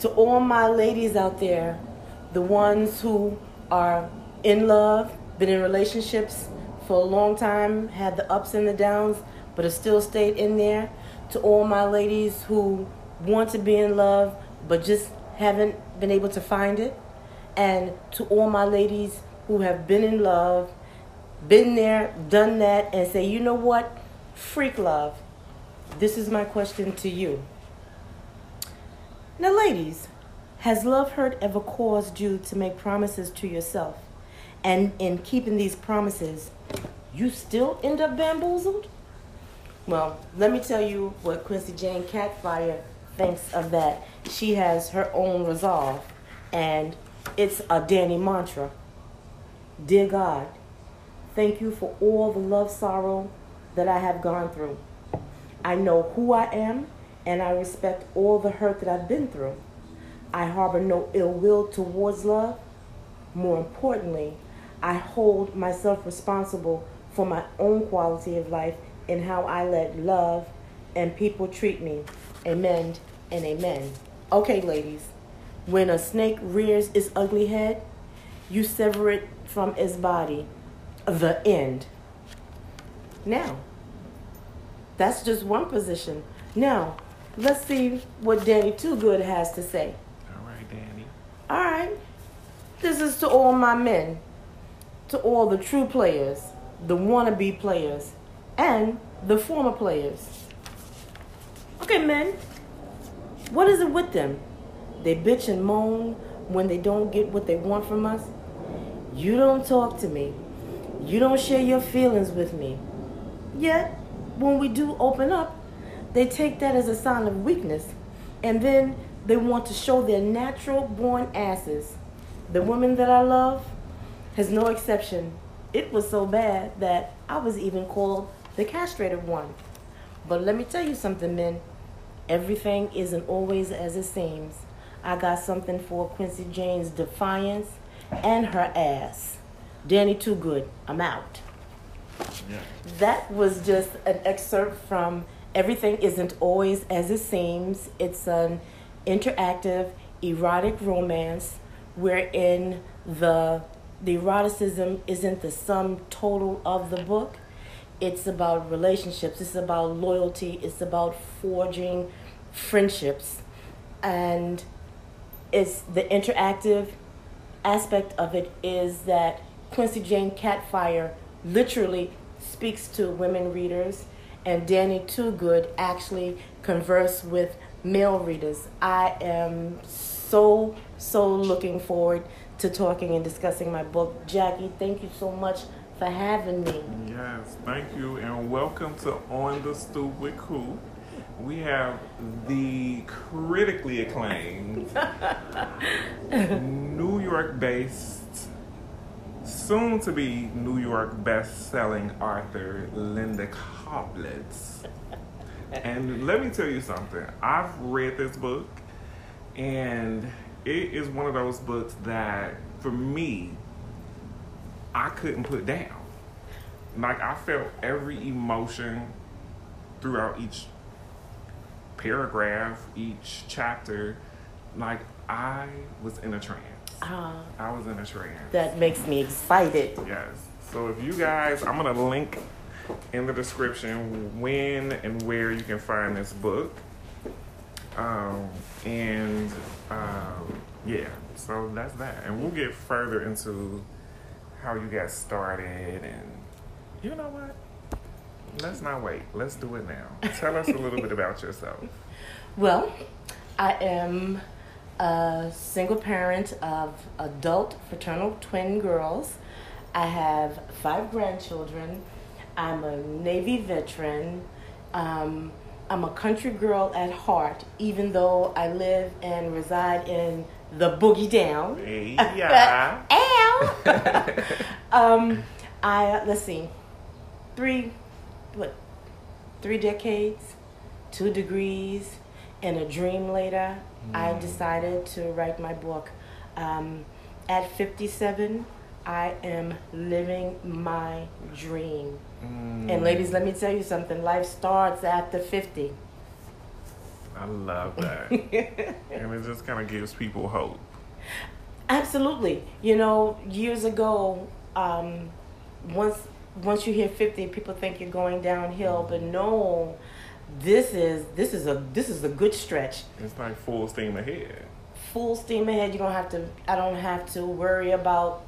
To all my ladies out there, the ones who are in love, been in relationships for a long time, had the ups and the downs, but have still stayed in there. To all my ladies who want to be in love, but just haven't been able to find it. And to all my ladies who have been in love, been there, done that, and say, you know what? Freak love. This is my question to you. Now, ladies, has love hurt ever caused you to make promises to yourself? And in keeping these promises, you still end up bamboozled? Well, let me tell you what Quincy Jane Catfire thinks of that. She has her own resolve, and it's a Danny mantra. Dear God, thank you for all the love sorrow that I have gone through. I know who I am, and I respect all the hurt that I've been through. I harbor no ill will towards love. More importantly, I hold myself responsible for my own quality of life and how I let love and people treat me. Amen and amen. Okay, ladies, when a snake rears its ugly head, you sever it from its body. The end. Now, that's just one position. Now, let's see what Danny Too Good has to say. All right, Danny. All right. This is to all my men, to all the true players, the wannabe players, and the former players. Okay, men, what is it with them? They bitch and moan when they don't get what they want from us. You don't talk to me. You don't share your feelings with me. Yet, when we do open up, they take that as a sign of weakness. And then they want to show their natural born asses. The woman that I love has no exception. It was so bad that I was even called the castrated one. But let me tell you something, men. Everything isn't always as it seems. I got something for Quincy Jane's defiance and her ass. Danny Too Good, I'm out. Yeah. That was just an excerpt from Everything Isn't Always As It Seems. It's an interactive erotic romance wherein the the eroticism isn't the sum total of the book. It's about relationships, it's about loyalty, it's about forging friendships. And it's the interactive aspect of it is that Quincy Jane Catfire literally speaks to women readers, and Danny Too Good actually converse with male readers. I am so so looking forward to talking and discussing my book. Jackie, thank you so much for having me. Yes, thank you, and welcome to On the Stoop with Coop. We have the critically acclaimed New York based, soon to be New York best selling author Linda Coblitz. And let me tell you something. I've read this book, and it is one of those books that, for me, I couldn't put down. Like, I felt every emotion throughout each paragraph, each chapter. Like, I was in a trance. Ah, I was in a trance. that makes me excited. Yes. So if you guys, I'm gonna link in the description when and where you can find this book. Um, and um, yeah, so that's that. And we'll get further into how you got started. And you know what? Let's not wait. Let's do it now. Tell us a little bit about yourself. Well, I am a single parent of adult fraternal twin girls. I have five grandchildren. I'm a Navy veteran. Um, I'm a country girl at heart, even though I live and reside in the boogie down. Yeah. Ow! um, I let's see, three, what, three decades, two degrees, and a dream later. I decided to write my book. Um, at 57, I am living my dream. Mm, And ladies, let me tell you something. Life starts after 50. I love that. and it just kind of gives people hope. Absolutely. You know, years ago, um, once once you hit 50, people think you're going downhill, but no, this is this is a this is a good stretch. It's like full steam ahead. Full steam ahead. You don't have to. I don't have to worry about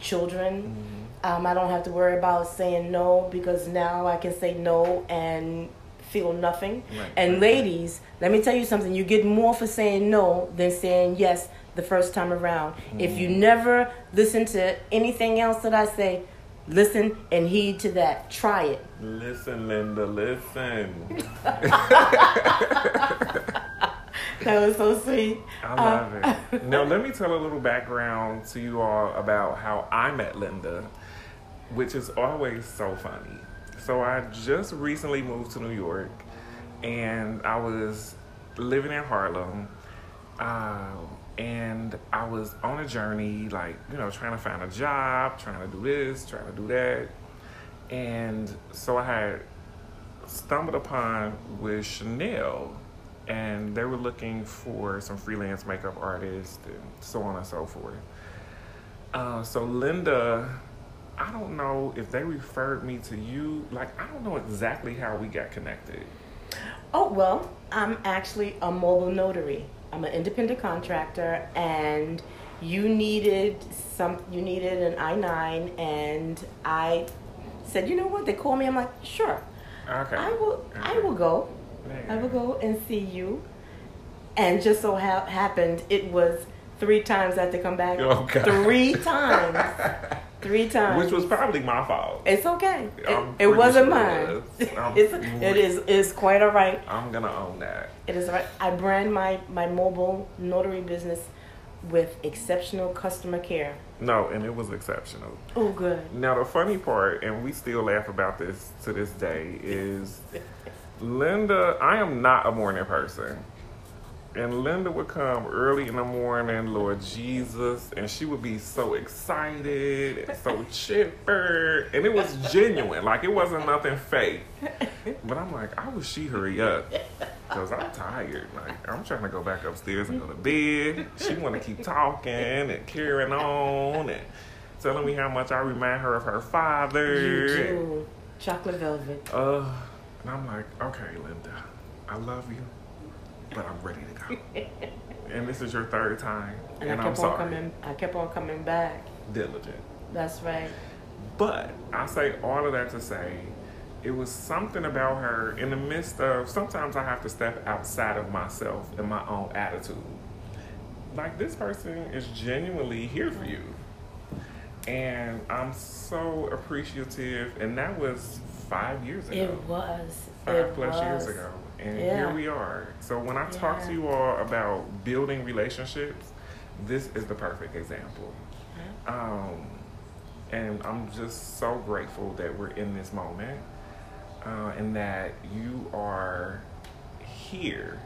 children. Mm-hmm. Um, I don't have to worry about saying no because now I can say no and feel nothing. Right, And right, ladies, let me tell you something. You get more for saying no than saying yes the first time around. If you Mm. never listen to anything else that I say, listen and heed to that. Try it. Listen, Linda, listen. That was so sweet. I love it. Now, let me tell a little background to you all about how I met Linda, which is always so funny. So, I just recently moved to New York and I was living in Harlem. Uh, and I was on a journey, like, you know, trying to find a job, trying to do this, trying to do that. And so I had stumbled upon with Chanel, and they were looking for some freelance makeup artists and so on and so forth. Uh, so Linda, I don't know if they referred me to you. Like I don't know exactly how we got connected. Oh, well, I'm actually a mobile notary. I'm an independent contractor and you needed some you needed an I9 and I said, "You know what? They call me." I'm like, "Sure. Okay. I will I will go. I will go. and see you." And just so ha- happened it was 3 times I had to come back. Oh. 3 times. 3 times. Which was probably my fault. It's okay. It, I'm it wasn't sure mine. it was. It's, it is it's quite all right. I'm gonna own that. It is right. I brand my my mobile notary business with exceptional customer care. No, and it was exceptional. Oh, good. Now the funny part, and we still laugh about this to this day, is Linda. I am not a morning person, and Linda would come early in the morning, Lord Jesus, and she would be so excited and so chipper, and it was genuine, like it wasn't nothing fake. But I'm like, I wish she hurry up. Cause I'm tired. Like I'm trying to go back upstairs and go to bed. She want to keep talking and carrying on and telling me how much I remind her of her father. You do. Chocolate velvet. Uh, and I'm like, okay, Linda, I love you, but I'm ready to go. and this is your third time, And, and, I I'm on sorry. coming. I kept on coming back. Diligent. That's right. But I say all of that to say it was something about her in the midst of sometimes I have to step outside of myself and my own attitude. Like this person is genuinely here for you. And I'm so appreciative and that was five years ago. It was. five it plus was. years ago. And Yeah. here we are. So when I talk to you all about building relationships, this is the perfect example. Um, and I'm just so grateful that we're in this moment uh, and that you are here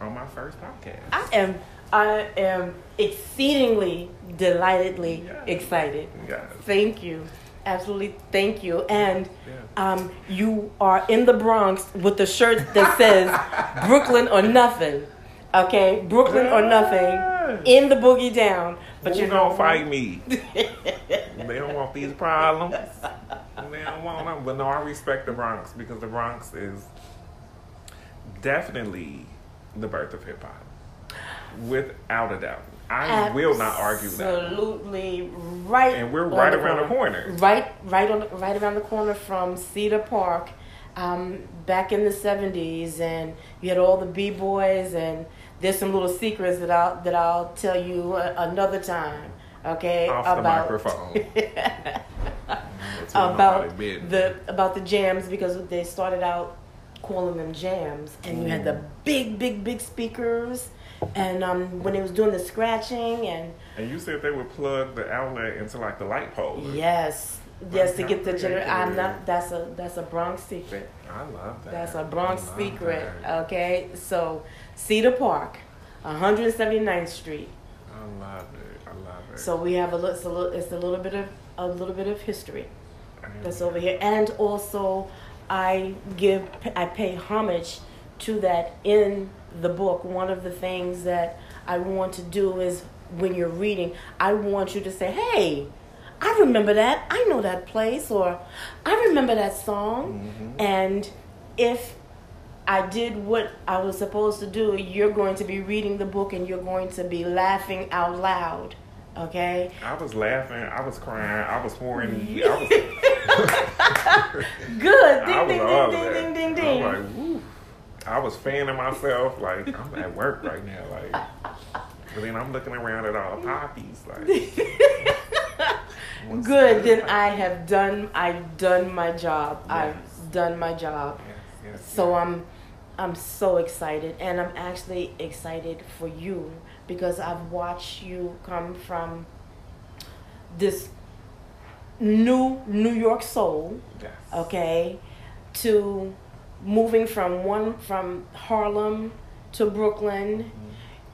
on my first podcast. I am. I am exceedingly delightedly Yeah. excited. Yes. Thank you. Absolutely, thank you. And um, you are in the Bronx with the shirt that says Brooklyn or nothing. Okay, Brooklyn or nothing in the boogie down. But you don't fight me? they don't want these problems. They don't want them. But no, I respect the Bronx because the Bronx is definitely the birth of hip hop, without a doubt. I will not argue that. Absolutely right. And we're right around the corner. Right, right on, right around the corner from Cedar Park. Um, back in the seventies, and you had all the b boys, and there's some little secrets that I'll that I'll tell you a, another time. Okay, Off the microphone. About the about the jams because they started out calling them jams, and you had the big, big, big speakers, and um, when they was doing the scratching and And you said they would plug the outlet into like the light pole. yes, yes, to get the Okay. gener- I'm not. That's a that's a Bronx secret. I love that. That's a Bronx secret. that. Okay, so Cedar Park, 179th Street. I love it. I love it. So we have a little. It's a little, it's a little bit of a little bit of history. That's over here. And also, I give, I pay homage to that in the book. One of the things that I want to do is when you're reading, I want you to say, "Hey, I remember that. I know that place," or "I remember that song." Mm-hmm. And if I did what I was supposed to do, you're going to be reading the book and you're going to be laughing out loud. Okay? I was laughing, I was crying, I was pouring. I was, Good. Ding, I was ding, ding, ding, that. ding, ding, I ding. Was like, woo. I was fanning myself like I'm at work right now, like. But then I'm looking around at all the poppies, like. Good. Then I have done. I've done my job. I've done my job. Yes, yes, So yes. I'm, I'm so excited, and I'm actually excited for you because I've watched you come from this new New York soul, Yes. okay, to moving from one from Harlem to Brooklyn. Mm-hmm.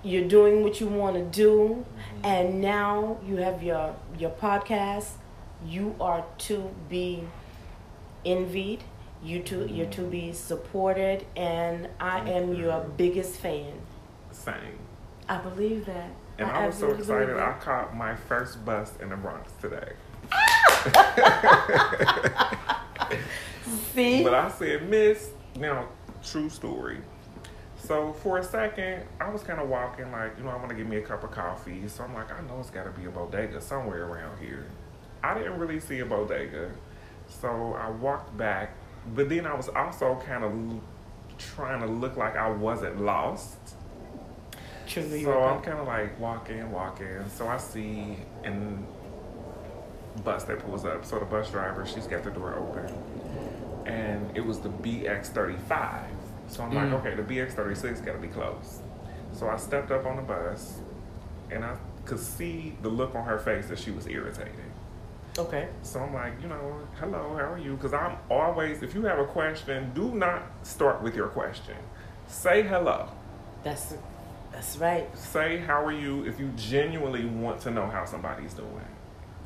You're doing what you want to do, mm-hmm. and now you have your your podcast. You are to be envied. You to you're mm-hmm. to be supported, and I am your biggest fan. Same. I believe that. And I, was so excited. I caught my first bus in the Bronx today. See, But I said, Miss, now, true story. So for a second, I was kind of walking like, you know, I want to get me a cup of coffee. So I'm like, I know it's got to be a bodega somewhere around here. I didn't really see a bodega. So I walked back, but then I was also kind of trying to look like I wasn't lost. New So I'm kind of like walking, walking. So I see and bus that pulls up. So the bus driver, she's got the door open, and it was the BX35. So I'm Mm. like, okay, the BX36 got to be close. So I stepped up on the bus, and I could see the look on her face that she was irritated. Okay. So I'm like, you know, hello, how are you? Because I'm always, if you have a question, do not start with your question. Say hello. That's that's right. say how are you if you genuinely want to know how somebody's doing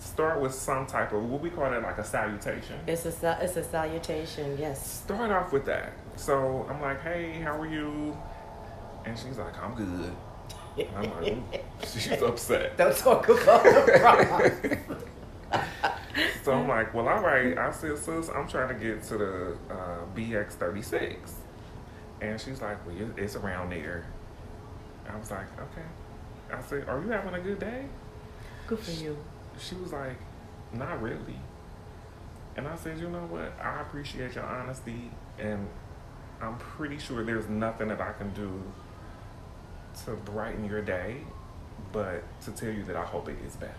start with some type of what we call it like a salutation It's a it's a salutation. Yes. start off with that so i'm like hey how are you and she's like i'm good and i'm like "Ooh." she's upset Don't talk about the so i'm like well all right i said sis i'm trying to get to the uh, bx36 and she's like well it's around there i was like okay i said are you having a good day Good for you. She was like, not really. And I said, you know what? I appreciate your honesty, and I'm pretty sure there's nothing that I can do to brighten your day, but to tell you that I hope it is better.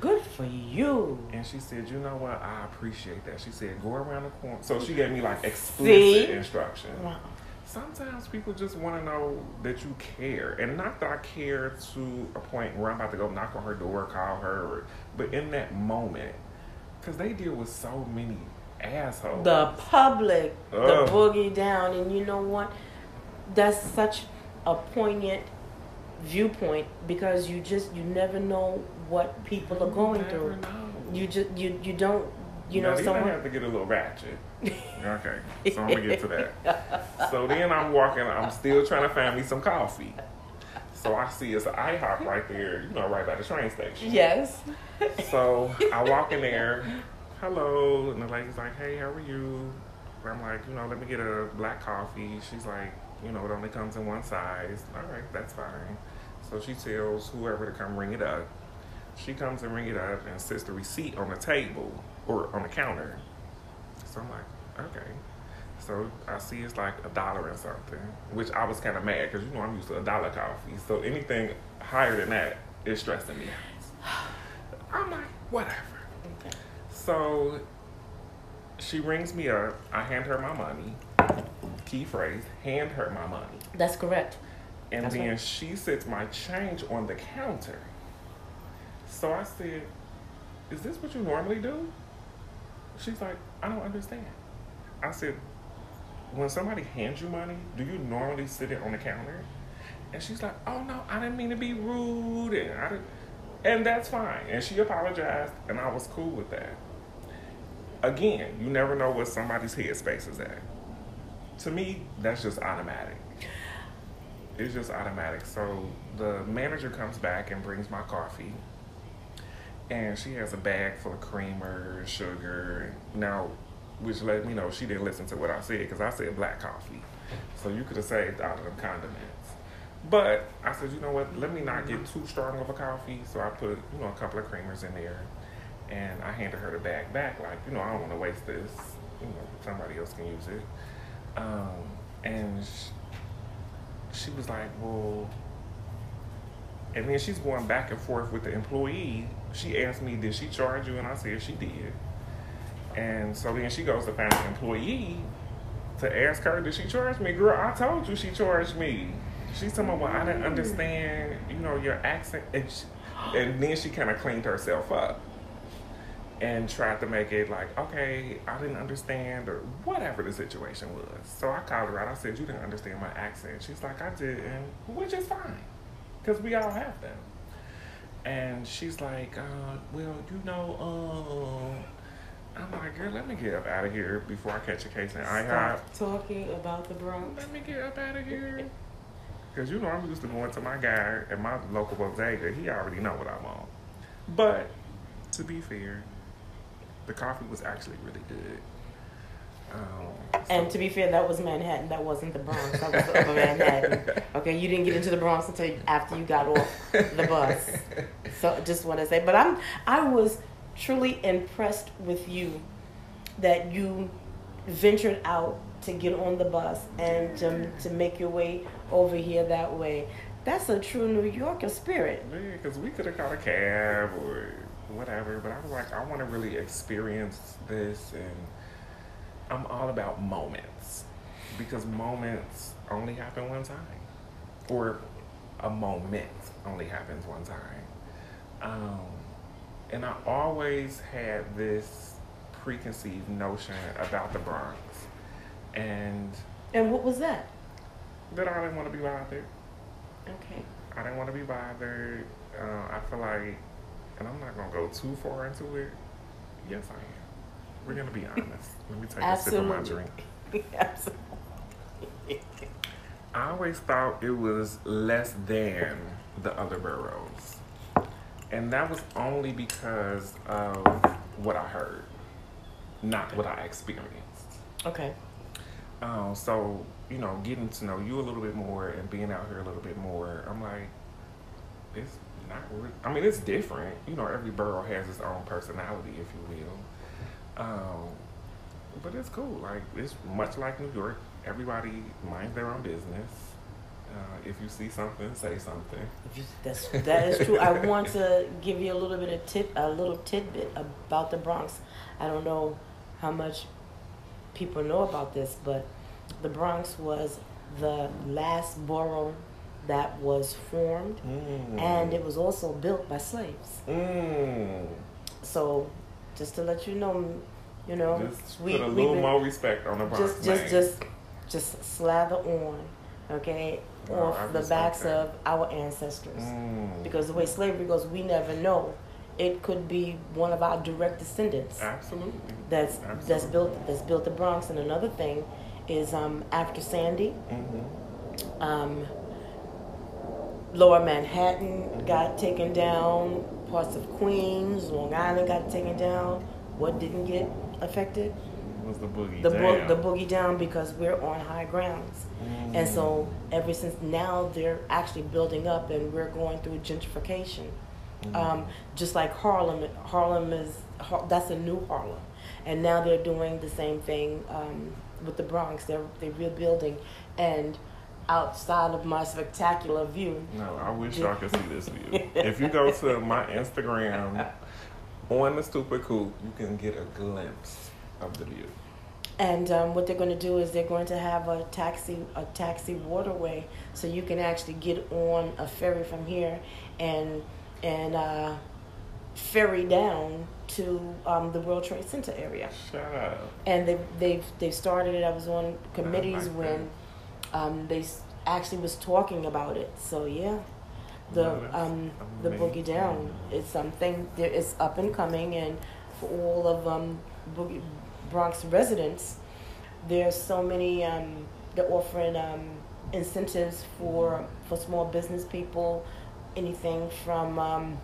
Good for you. And she said, you know what? I appreciate that. She said, go around the corner. So she gave me like explicit See? instruction. Wow. Sometimes people just want to know that you care, and not that I care to a point where I'm about to go knock on her door, call her, or, but in that moment, because they deal with so many assholes. The public, the boogie down, and you know what? That's such a poignant viewpoint because you just you never know what people are going never through. know. You just you you don't you know now, I someone. have to get a little ratchet. Okay, so I'm gonna get to that. So then I'm walking. I'm still trying to find me some coffee. So I see it's an IHOP right there, you know, right by the train station. Yes. So I walk in there, hello, and the lady's like, hey, how are you? And I'm like, you know, let me get a black coffee. She's like, you know, it only comes in one size. All right, that's fine. So she tells whoever to come ring it up. She comes and ring it up and sets the receipt on the table or on the counter. So I'm like, okay. So I see it's like a dollar and something, which I was kind of mad because you know I'm used to a dollar coffee. So anything higher than that is stressing me out. I'm like, whatever. Okay. So she rings me up. I hand her my money. Key phrase: hand her my money. That's correct. And That's then right. she sets my change on the counter. So I said, Is this what you normally do? She's like, I don't understand. I said, When somebody hands you money, do you normally sit it on the counter? And she's like, Oh no, I didn't mean to be rude and I didn't and that's fine. And she apologized and I was cool with that. Again, you never know what somebody's headspace is at. to me, that's just automatic. It's just automatic. So the manager comes back and brings my coffee, and she has a bag full of creamer, sugar. Now, which let me know she didn't listen to what I said because I said black coffee. So you could have saved out of them condiments. But I said, you know what? Let me not get too strong of a coffee. So I put, you know, a couple of creamers in there, and I handed her the bag back. Like, you know, I don't want to waste this. You know, somebody else can use it. Um, and she, she was like, well, and then she's going back and forth with the employee. She asked me, did she charge you? And I said, she did. And so then she goes to find the employee to ask her, did she charge me? Girl, I told you she charged me. She's talking about, well, I didn't mm-hmm. understand, you know, your accent. And, she, and then she kind of cleaned herself up and tried to make it like, okay, I didn't understand or whatever the situation was. So I called her out. I said, you didn't understand my accent. She's like, I didn't, which is fine because we all have them. And she's like, uh, well, you know, uh, I'm like, girl, let me get up out of here before I catch a case in IHOP. Stop talking about the Bronx. Let me get up out of here. Because you know I'm used to going to my guy at my local bodega. He already know what I want. But to be fair, the coffee was actually really good. Um, And to be fair, that was Manhattan. That wasn't the Bronx. That was Upper Manhattan. Okay, you didn't get into the Bronx until after you got off the bus. So just want to say, but I'm I was truly impressed with you that you ventured out to get on the bus and to, to make your way over here that way. That's a true New Yorker spirit. Yeah, because we could have called a cab or whatever, but I was like, I want to really experience this, and I'm all about moments because moments only happen one time, or a moment only happens one time. Um, and I always had this preconceived notion about the Bronx, and And what was that? that I didn't want to be bothered. Okay. I didn't want to be bothered. Uh, I feel like, and I'm not gonna go too far into it. Yes, I am. We're gonna be honest. Let me take a sip of my Absolutely. drink. Absolutely. I always thought it was less than the other boroughs, and that was only because of what I heard, not what I experienced. Okay. Um, so you know, getting to know you a little bit more and being out here a little bit more, I'm like, it's not. Really, I mean, it's different. You know, every borough has its own personality, if you will. Um, but it's cool. Like it's much like New York. Everybody minds their own business. Uh, if you see something, say something. You- That's that is true. I want to give you a little bit of tip, a little tidbit about the Bronx. I don't know how much people know about this, but the Bronx was the last borough that was formed, Mm. and it was also built by slaves. Mm. So, just to let you know, you know, Just we put a little been- more respect on the Bronx just just just just slather on, okay, I off the backs of our ancestors. Mm. Because the way slavery goes, we never know. It could be one of our direct descendants Absolutely. that's that's built that's built the Bronx. And another thing is um, after Sandy, Mm-hmm. um, Lower Manhattan got taken down. Parts of Queens, Long Island got taken down. What didn't get affected? Was the boogie The down? bo- the boogie down because we're on high grounds. And so ever since now they're actually building up and we're going through gentrification. Mm-hmm. Um, just like Harlem, Harlem is that's a new Harlem, and now they're doing the same thing um, with the Bronx. They're they're rebuilding, and outside of my spectacular view, No, I wish y'all could see this view. if you go to my Instagram on the Stoop with Coop, you can get a glimpse of the view. and um, what they're going to do is they're going to have a taxi a taxi waterway, so you can actually get on a ferry from here and and uh, ferry down to um, the World Trade Center area. Shut up. and they they've they've started it. I was on committees when um, they actually was talking about it. So yeah, the um, the boogie down is something that is up and coming, and for all of um, boogie Bronx residents, There's so many. Um, they're offering um, incentives for for small business people, anything from um,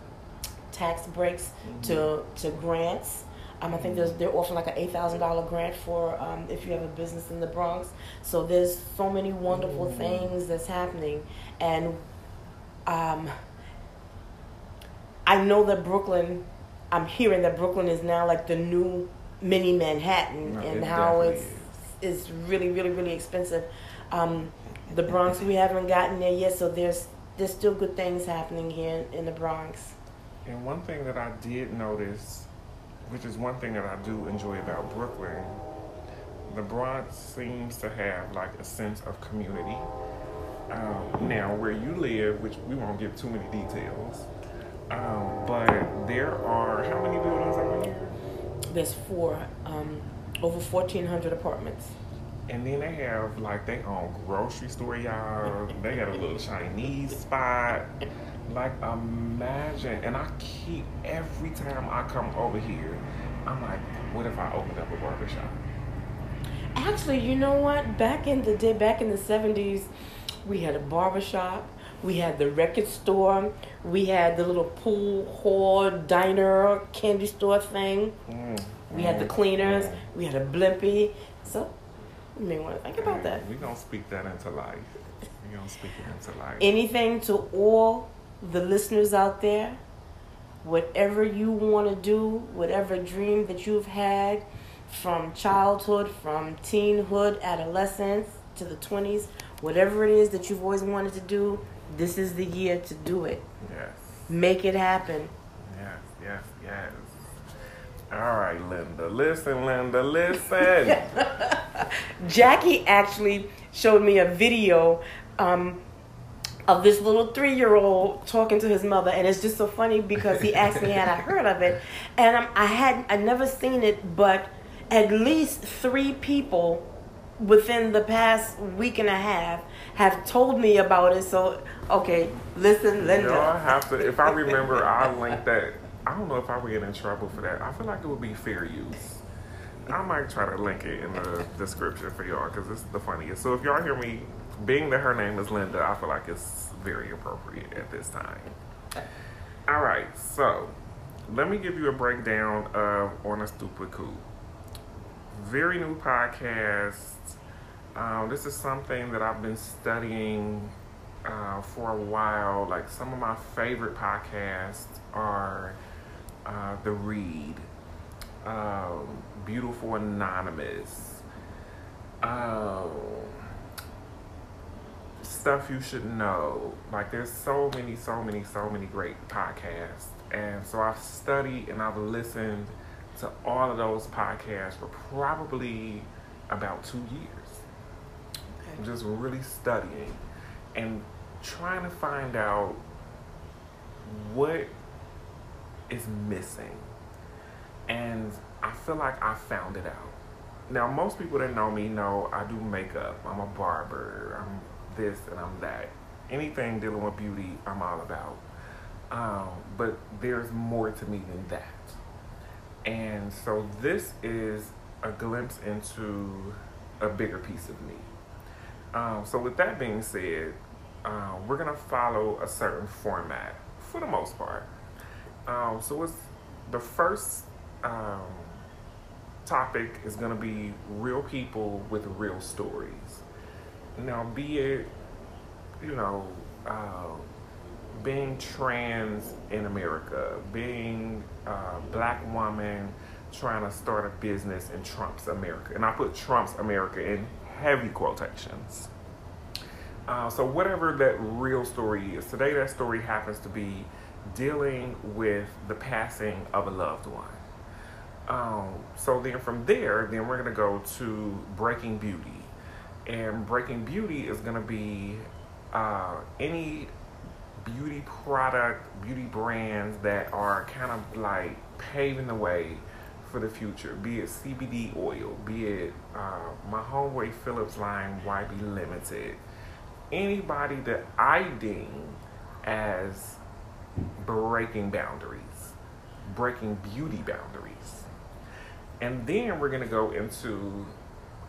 tax breaks to to grants. Um, I think there's, they're offering like an eight thousand dollar grant for um, if you have a business in the Bronx. So there's so many wonderful things that's happening, and um, I know that Brooklyn. I'm hearing that Brooklyn is now like the new mini Manhattan, No, and it how definitely it's it's really really really expensive. Um, the Bronx we haven't gotten there yet, so there's there's still good things happening here in the Bronx. And one thing that I did notice, which is one thing that I do enjoy about Brooklyn, the Bronx seems to have like a sense of community. Um, now, where you live, which we won't give too many details, um, but there are how many buildings over here? There's four, um, over 1,400 apartments. And then they have like they own grocery store, y'all. They got a little Chinese spot. Like imagine, and I keep every time I come over here, I'm like, what if I opened up a barbershop? Actually, you know what? Back in the day, back in the 70s, we had a barber shop. We had the record store. We had the little pool hall, diner, candy store thing. Mm, We had the mm, cleaners. mm. We had a blimpie. So, you may want to think about that. We're gonna speak that into life. We're gonna speak it into life. Anything to all the listeners out there, whatever you want to do, whatever dream that you've had from childhood, from teenhood, adolescence to the 20s, whatever it is that you've always wanted to do, this is the year to do it. yes, Make it happen. yes, yes, yes. All right, Linda. Listen, Linda. Listen. Jackie actually showed me a video um, of this little three year old talking to his mother, and it's just so funny because he asked me had I heard of it, and um, I had I never seen it, but at least three people within the past week and a half have told me about it. So okay, listen, Linda. Y'all have to. If I remember, I link that. I don't know if I would get in trouble for that. I feel like it would be fair use. I might try to link it in the description for y'all because it's the funniest. So if y'all hear me, being that her name is Linda, I feel like it's very appropriate at this time. All right, so let me give you a breakdown of On a Stoop with Coop. Very new podcast. Um, this is something that I've been studying uh, for a while. Like some of my favorite podcasts are uh, The Read, um, Beautiful Anonymous, um, Stuff You Should Know. Like there's so many, so many, so many great podcasts. And so I've studied and I've listened to all of those podcasts for probably about two years just really studying and trying to find out what is missing. And I feel like I found it out. Now, most people that know me know I do makeup. I'm a barber. I'm this and I'm that. Anything dealing with beauty, I'm all about. Um, but there's more to me than that. And so this is a glimpse into a bigger piece of me. Um, so with that being said, um, we're gonna follow a certain format for the most part. Um, so it's the first um, topic is gonna be real people with real stories. Now, be it you know uh, being trans in America, being a black woman trying to start a business in Trump's America, and I put Trump's America in heavy quotations. Uh, so whatever that real story is, today that story happens to be dealing with the passing of a loved one. Um, so then from there, then we're gonna go to Breaking Beauty, and Breaking Beauty is gonna be uh, any beauty product, beauty brands that are kind of like paving the way for the future. Be it CBD oil, be it uh, my homeboy Phillips line YB Limited. Anybody that I deem as breaking boundaries, breaking beauty boundaries. And then we're gonna go into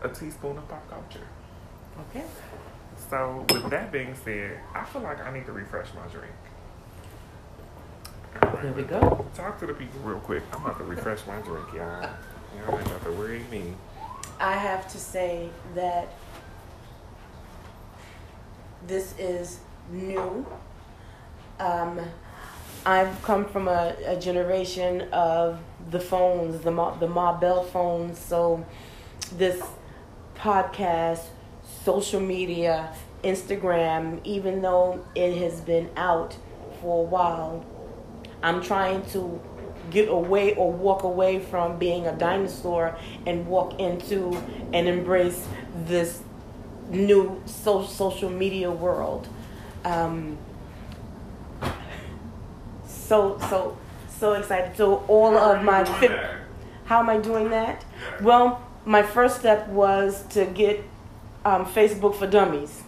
a teaspoon of pop culture. Okay. So, with that being said, I feel like I need to refresh my drink. There we go. Talk to the people real quick. I'm about to refresh my drink, y'all. Y'all ain't got to worry me. I have to say that this is new. Um, I've come from a, a generation of the phones, the Ma, the Ma Bell phones. So this podcast, social media, Instagram, even though it has been out for a while, I'm trying to get away or walk away from being a dinosaur and walk into and embrace this new so, social media world. Um, so so so excited. So all of my fit, how am I doing that? Well, my first step was to get um, Facebook for Dummies,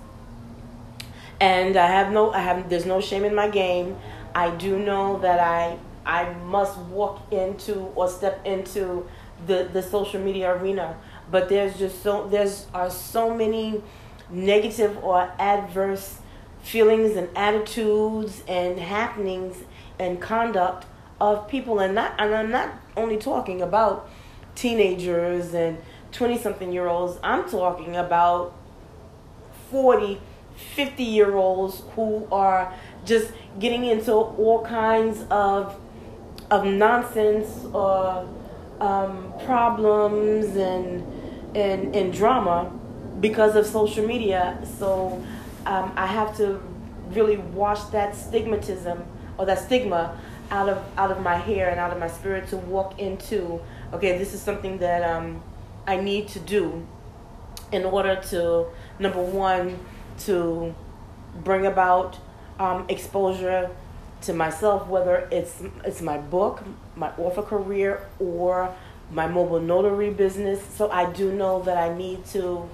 and I have no I have there's no shame in my game. I do know that I I must walk into or step into the the social media arena, but there's just so there's are so many negative or adverse feelings and attitudes and happenings and conduct of people. And not and I'm not only talking about teenagers and 20 something year olds I'm talking about 40 50 year olds who are just getting into all kinds of of nonsense or um, problems and, and and drama because of social media. So um, I have to really wash that stigmatism or that stigma out of out of my hair and out of my spirit to walk into okay this is something that um, I need to do in order to number one to bring about um, exposure to myself whether it's it's my book my author career or my mobile notary business. So I do know that I need to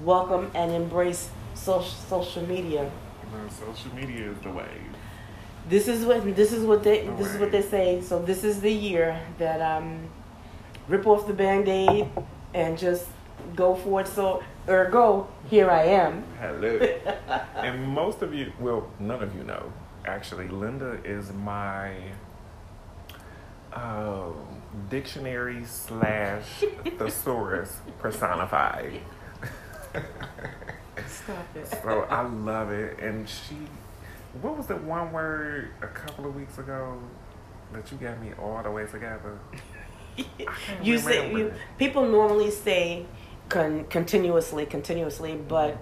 welcome and embrace social social media. Social media is the way. This is what this is what they this is what they say. So this is the year that um, rip off the band-aid and just go for it. So ergo, here I am. Hello. and most of you, well, none of you know, actually, Linda is my uh, dictionary slash thesaurus personified. Stop it. So I love it, and she what was the one word a couple of weeks ago that you got me all the way together? you say you people normally say con- continuously, continuously, but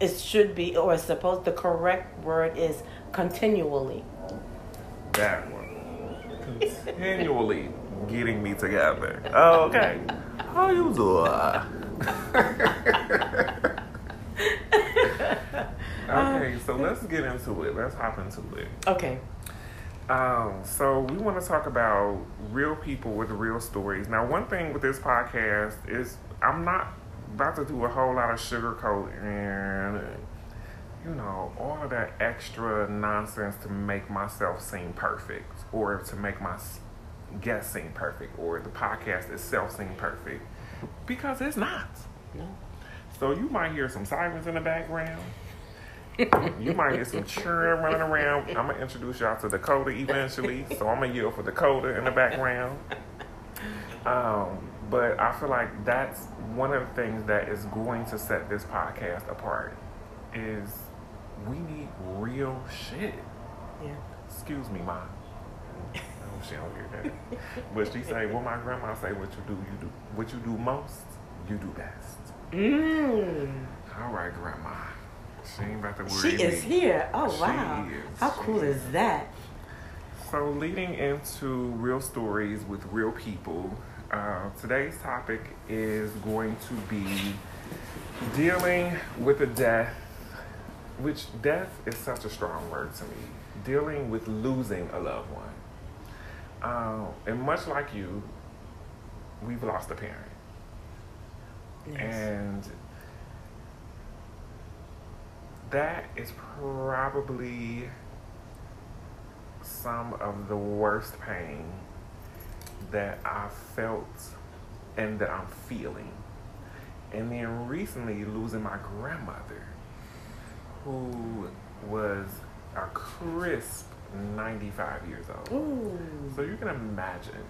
it should be or suppose the correct word is continually. That one. Continually getting me together. Oh, okay. How you doing? Okay, so let's get into it. Let's hop into it. Okay. Um, so we want to talk about real people with real stories. Now, one thing with this podcast is I'm not about to do a whole lot of sugarcoat and you know all of that extra nonsense to make myself seem perfect or to make my guest seem perfect or the podcast itself seem perfect because it's not. No. So you might hear some sirens in the background you might hear some children running around. I'm gonna introduce y'all to Dakota eventually, so I'm gonna yell for Dakota in the background. Um, but I feel like that's one of the things that is going to set this podcast apart. Is we need real shit. Yeah. Excuse me, mom. Oh, she don't hear that. but she say, "Well, my grandma say, what you do, you do. What you do most, you do best." Mm. All right, grandma. She ain't about to worry. She is me. here. Oh She wow. is. How cool is that? So, leading into real stories with real people, uh, today's topic is going to be dealing with a death, which death is such a strong word to me. Dealing with losing a loved one. Um, and much like you, we've lost a parent. Yes. And that is probably some of the worst pain that I felt and that I'm feeling. and then recently losing my grandmother, who was a crisp 95 years old. Ooh. So you can imagine.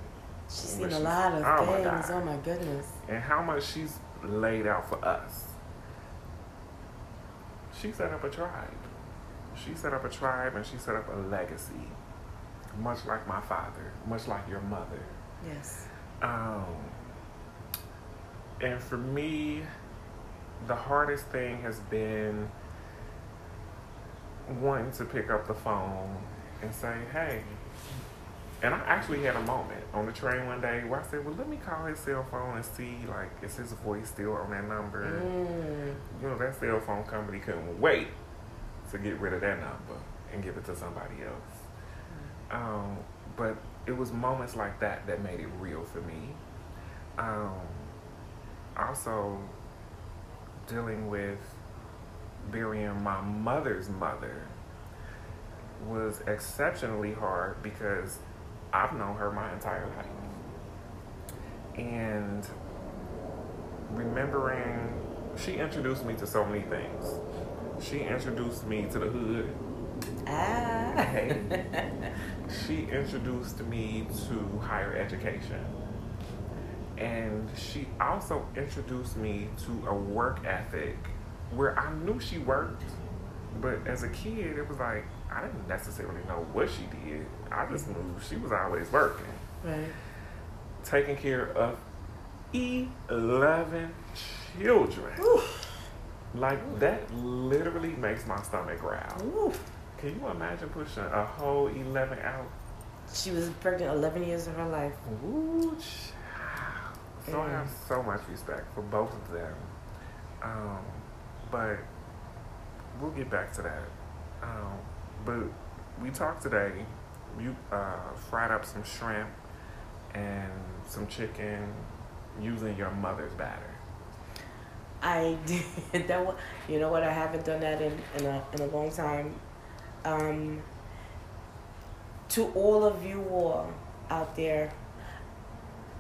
She's seen a lot of oh things. God. Oh my goodness. and how much she's laid out for us. She set up a tribe. She set up a tribe and she set up a legacy, much like my father, much like your mother. Yes. Um, and for me, the hardest thing has been wanting to pick up the phone and say, hey. And I actually had a moment on the train one day where I said, well, let me call his cell phone and see, like, is his voice still on that number? Mm. You know, that cell phone company couldn't wait to get rid of that number and give it to somebody else. Um, but it was moments like that that made it real for me. Um, also, dealing with burying my mother's mother was exceptionally hard because I've known her my entire life. And remembering, she introduced me to so many things. She introduced me to the hood. Ah. Hey. She introduced me to higher education. And she also introduced me to a work ethic where I knew she worked, but as a kid, it was like I didn't necessarily know what she did. I just knew she was always working, right. taking care of 11 children. Like, that literally makes my stomach growl. Ooh. Can you imagine pushing a whole 11 out? She was pregnant 11 years of her life. Ooh, child. So I have so much respect for both of them. Um, but we'll get back to that. Um, but we talked today. You uh, fried up some shrimp and some chicken using your mother's batter. I did that. You know what? I haven't done that in in a in a long time. Um, to all of you all out there,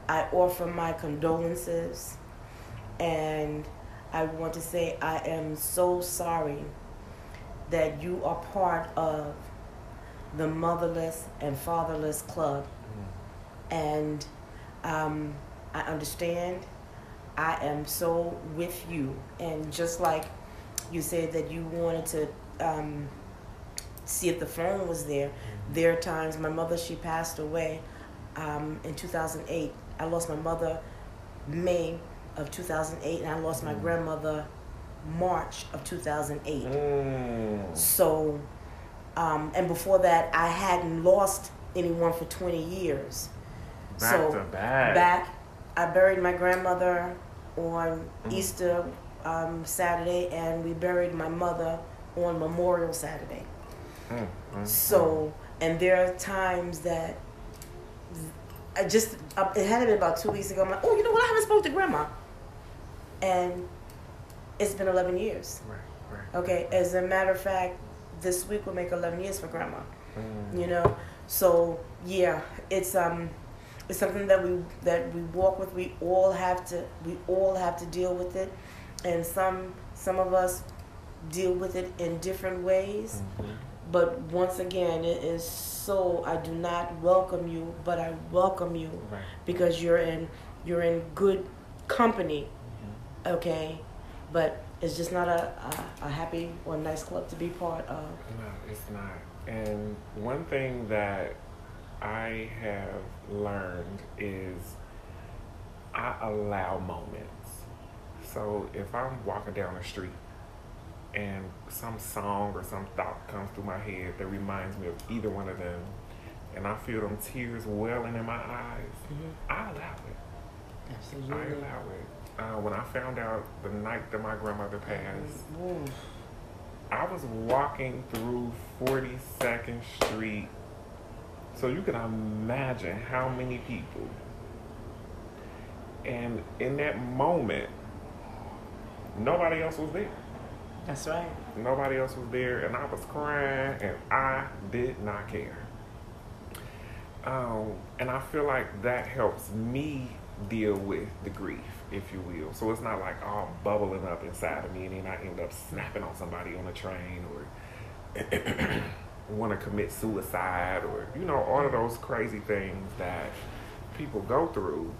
I offer my condolences, and I want to say I am so sorry that you are part of the motherless and fatherless club, and um, I understand. I am so with you. And just like you said that you wanted to um, see if the phone was there, there are times my mother, she passed away um, in 2008. I lost my mother May of 2008, and I lost my grandmother March of 2008. Mm. So, um, and before that, I hadn't lost anyone for 20 years. Back so, to back. back. I buried my grandmother on Mhm. Easter um, Saturday, and we buried my mother on Memorial Saturday. Mm, mm, So, and there are times that I just, uh, it had been about two weeks ago. I'm like, oh, you know what? I haven't spoke to grandma. And it's been 11 years. Right, right. Okay, as a matter of fact, this week will make 11 years for grandma Mm. you know so yeah it's um it's something that we that we walk with we all have to we all have to deal with it and some some of us deal with it in different ways Mhm. but once again it is so i do not welcome you but i welcome you Right. because you're in you're in good company Mhm. okay but it's just not a, a, a happy or nice club to be part of No, it's not. And one thing that I have learned is I allow moments. So if I'm walking down the street and some song or some thought comes through my head that reminds me of either one of them, and I feel them tears welling in my eyes, mm-hmm. I allow it. Absolutely. I allow it. Uh, when I found out the night that my grandmother passed, Ooh. I was walking through 42nd Street. So you can imagine how many people. And in that moment, nobody else was there. that's right Nobody else was there, and I was crying, and I did not care. Um, and I feel like that helps me deal with the grief, if you will. So it's not like all bubbling up inside of me and then I end up snapping on somebody on a train or want to commit suicide or, you know, all of those crazy things that people go through.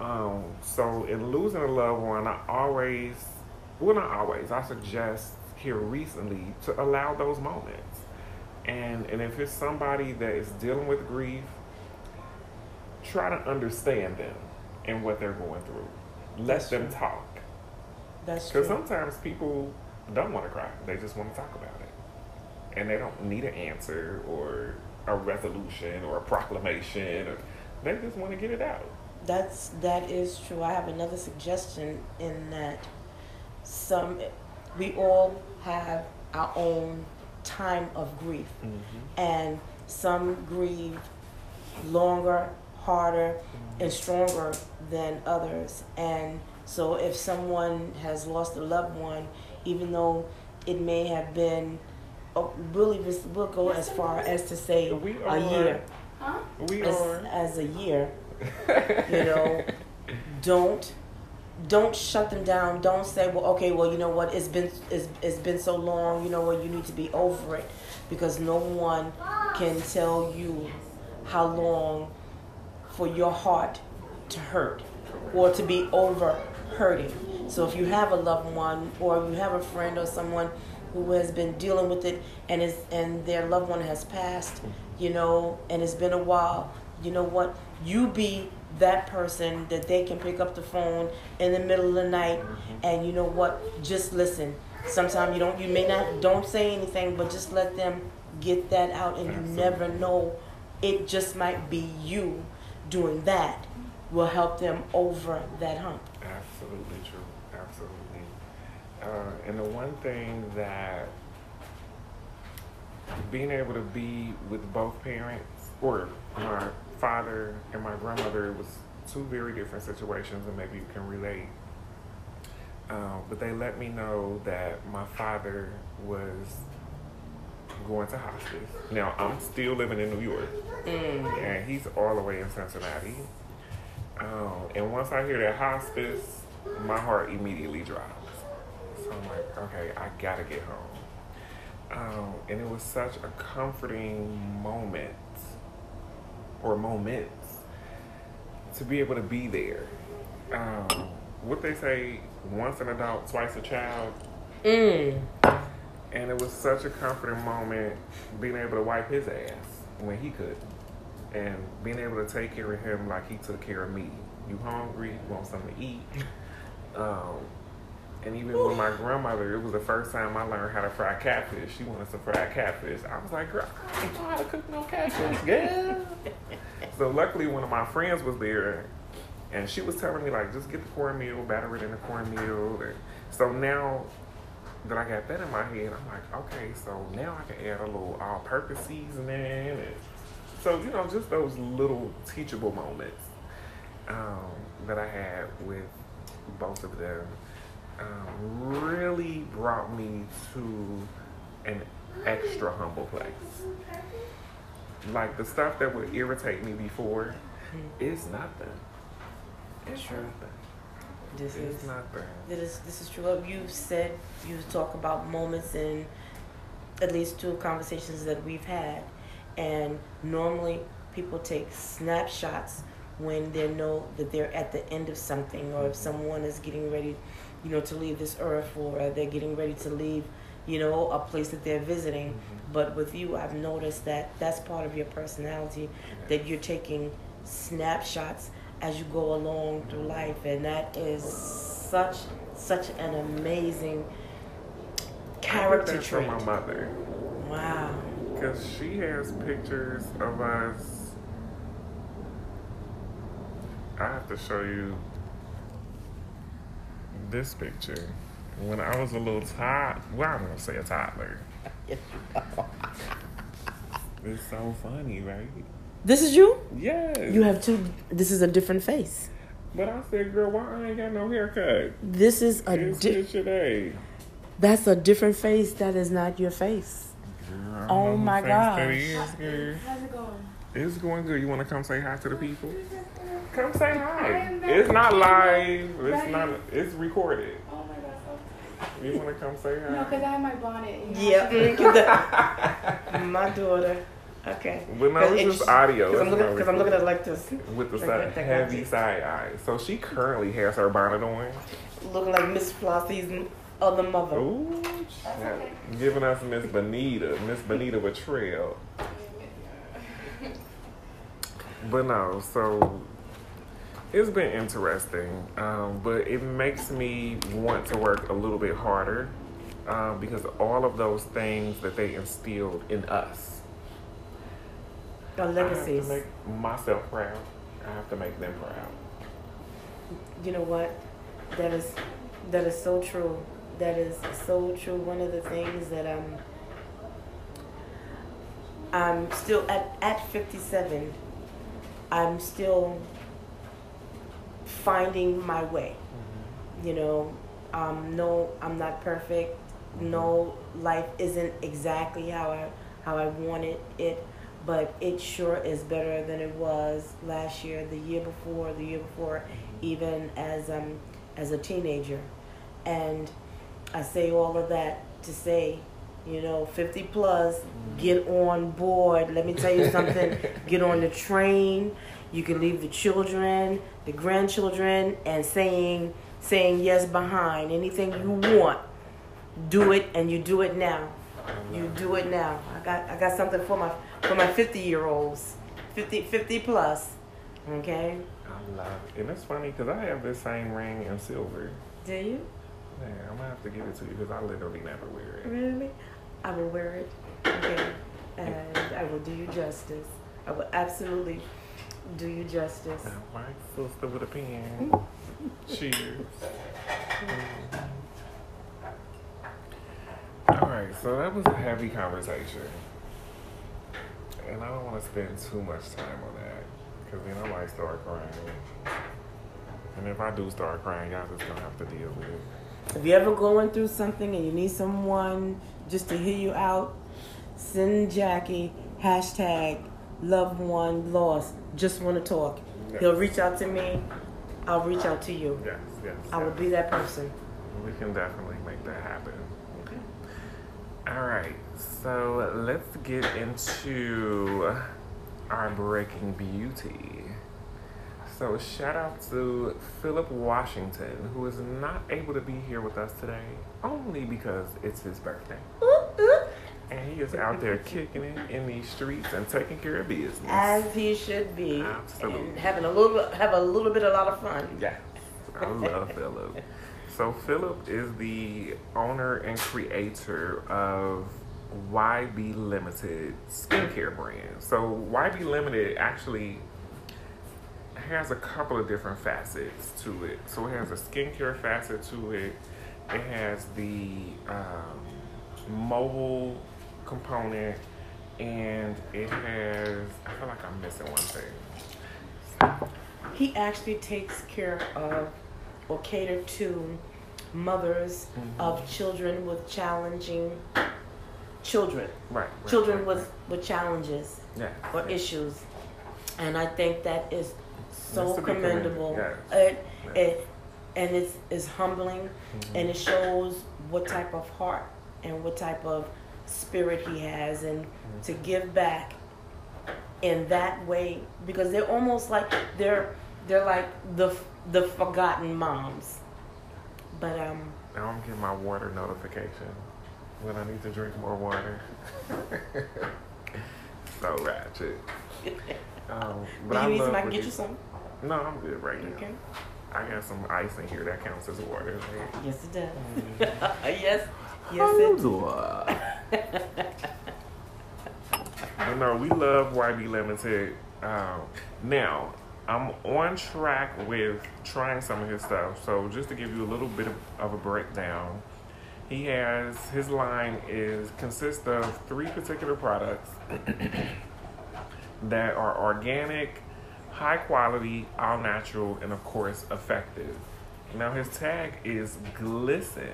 Um, so in losing a loved one, I always, well, not always, I suggest here recently to allow those moments. And, and if it's somebody that is dealing with grief, try to understand them and what they're going through. Let them true. talk. That's true. Because sometimes people don't want to cry, they just want to talk about it. And they don't need an answer or a resolution or a proclamation. Or, they just want to get it out. That's that is true. I have another suggestion in that some we all have our own time of grief, mm-hmm. and some grieve longer, harder, and stronger than others. And so, if someone has lost a loved one, even though it may have been, oh, really, this will go as far as to say We a are- year, We as, are. as a year. You know don't don't shut them down. Don't say well okay well you know what? It's been it's, it's been so long. You know what? You need to be over it. Because no one can tell you how long for your heart to hurt or to be over hurting so if you have a loved one or you have a friend or someone who has been dealing with it and is and their loved one has passed you know and it's been a while you know what? You be that person that they can pick up the phone in the middle of the night mm-hmm. and you know what? Just listen. Sometimes you don't you may not don't say anything but just let them get that out and you never know. It just might be you doing that will help them over that hump Absolutely true. Absolutely. Uh, and the one thing that being able to be with both parents, or my father and my grandmother, was two very different situations, and maybe you can relate. Uh, but they let me know that my father was going to hospice. Now I'm still living in New York, and he's all the way in Cincinnati. Um, and once I hear that hospice, my heart immediately drops. So I'm like, okay, I gotta get home. Um, and it was such a comforting moment, or moments, to be able to be there. Um, what they say, once an adult, twice a child. mm. And it was such a comforting moment being able to wipe his ass when he could. And being able to take care of him like he took care of me. You hungry? You want something to eat? Um, and even with my grandmother, it was the first time I learned how to fry catfish. She wanted some fried catfish. I was like, girl, I ain't know how to cook no catfish, girl. so luckily, one of my friends was there, and she was telling me like, just get the cornmeal, batter it in the cornmeal. And so now that I got that in my head, I'm like, okay, so now I can add a little all-purpose seasoning, and so you know, just those little teachable moments um, that I had with both of them um, really brought me to an extra humble place. Like the stuff that would irritate me before is nothing. It's Sure. nothing. This It's is nothing. That is, this is true. You said you talk about moments in at least two conversations that we've had, and normally people take snapshots when they know that they're at the end of something, or if someone is getting ready, you know, to leave this earth, or they're getting ready to leave, you know, a place that they're visiting. Mm-hmm. But with you, I've noticed that that's part of your personality, that you're taking snapshots as you go along through life, and that is such such an amazing character that from trait. my mother. Wow. Because she has pictures of us. I have to show you this picture. When I was a little tot, well, I'm gonna say a toddler. It's so funny, right? This is you. Yes. You have two. This is a different face. But I said, girl, why I ain't got no haircut? This is a. different. Di- it's your day. that's a different face. That is not your face. Girl, Oh my face that gosh. is, girl. How's it going? It's going good. You want to come say hi to the people? come say hi. It's not in live. It's not. It's recorded. Oh my god. You want to come say hi? No, because I have my bonnet. you Yeah, have to- the- my daughter. Okay. But no, it's just Because audio. I'm looking, because I'm looking at it like this, with the like side, that heavy technology. side eye. So she currently has her bonnet on. looking like Miss Flossie's other mother. Ooh, okay. giving us Miss Bonita, Miss Bonita Betrayal. But no, so it's been interesting, um, but it makes me want to work a little bit harder um, because all of those things that they instilled in us, The I have legacies. to make myself proud. I have to make them proud. you know what? That is that is so true. That is so true. One of the things that um I'm still at at 57. I'm still finding my way. You know, um, no, I'm not perfect. No, life isn't exactly how I how I wanted it, but it sure is better than it was last year, the year before, the year before, even as um as a teenager. And I say all of that to say, you know, 50 plus, get on board. Let me tell you something. get on the train. You can leave the children, the grandchildren, and saying saying yes behind anything you want. Do it, and you do it now. You do it now. I got I got something for my for my 50 year olds, 50 50 plus. Okay, I love it. And it's funny because I have this same ring in silver. do you Yeah, I'm gonna have to give it to you because I literally never wear it. really? I will wear it. Okay, and I will do you justice. I will absolutely do you justice. My sister with a pen. Cheers. Mm-hmm. All right, so that was a heavy conversation, and I don't want to spend too much time on that because then I might start crying. And if I do start crying, y'all just gonna have to deal with it. If you're ever going through something and you need someone just to hear you out, send Jackie hashtag loved one lost. Just want to talk. Yes. He'll reach out to me. I'll reach out to you. Yes, yes. I will yes. be that person. We can definitely make that happen. Okay. All right, so let's get into our breaking beauty. So, shout out to Philip Washington, who is not able to be here with us today, only because it's his birthday. And he is out there kicking it in these streets and taking care of business. As he should be. Absolutely. And having a little have a little bit a lot of fun. Yes, I love Philip. So Philip is the owner and creator of YB Limited skincare brand. So YB Limited actually has a couple of different facets to it. So it has a skincare facet to it. It has the um, mobile component, and it has. I feel like I'm missing one thing. He actually takes care of or cater to mothers Mhm. of children with challenging children. Right. right, Children right, with, with challenges right. or Yeah. issues. And I think that is so Needs to be commended, commendable. It, it, and it's, it's humbling Mhm. and it shows what type of heart and what type of spirit he has and Mm-hmm. to give back in that way because they're almost like they're they're like the the forgotten moms but um Now I'm getting my water notification when I need to drink more water. so ratchet. Um, but do I you need love some I can get you some No, I'm good right now. okay I got some ice in here that counts as water. Right? yes it does Mm-hmm. yes yes it But no, we love YB Limited. Um, now, I'm on track with trying some of his stuff. So, just to give you a little bit of, of a breakdown, he has his line is consists of three particular products that are organic, high quality, all natural, and of course effective. Now, his tag is glisten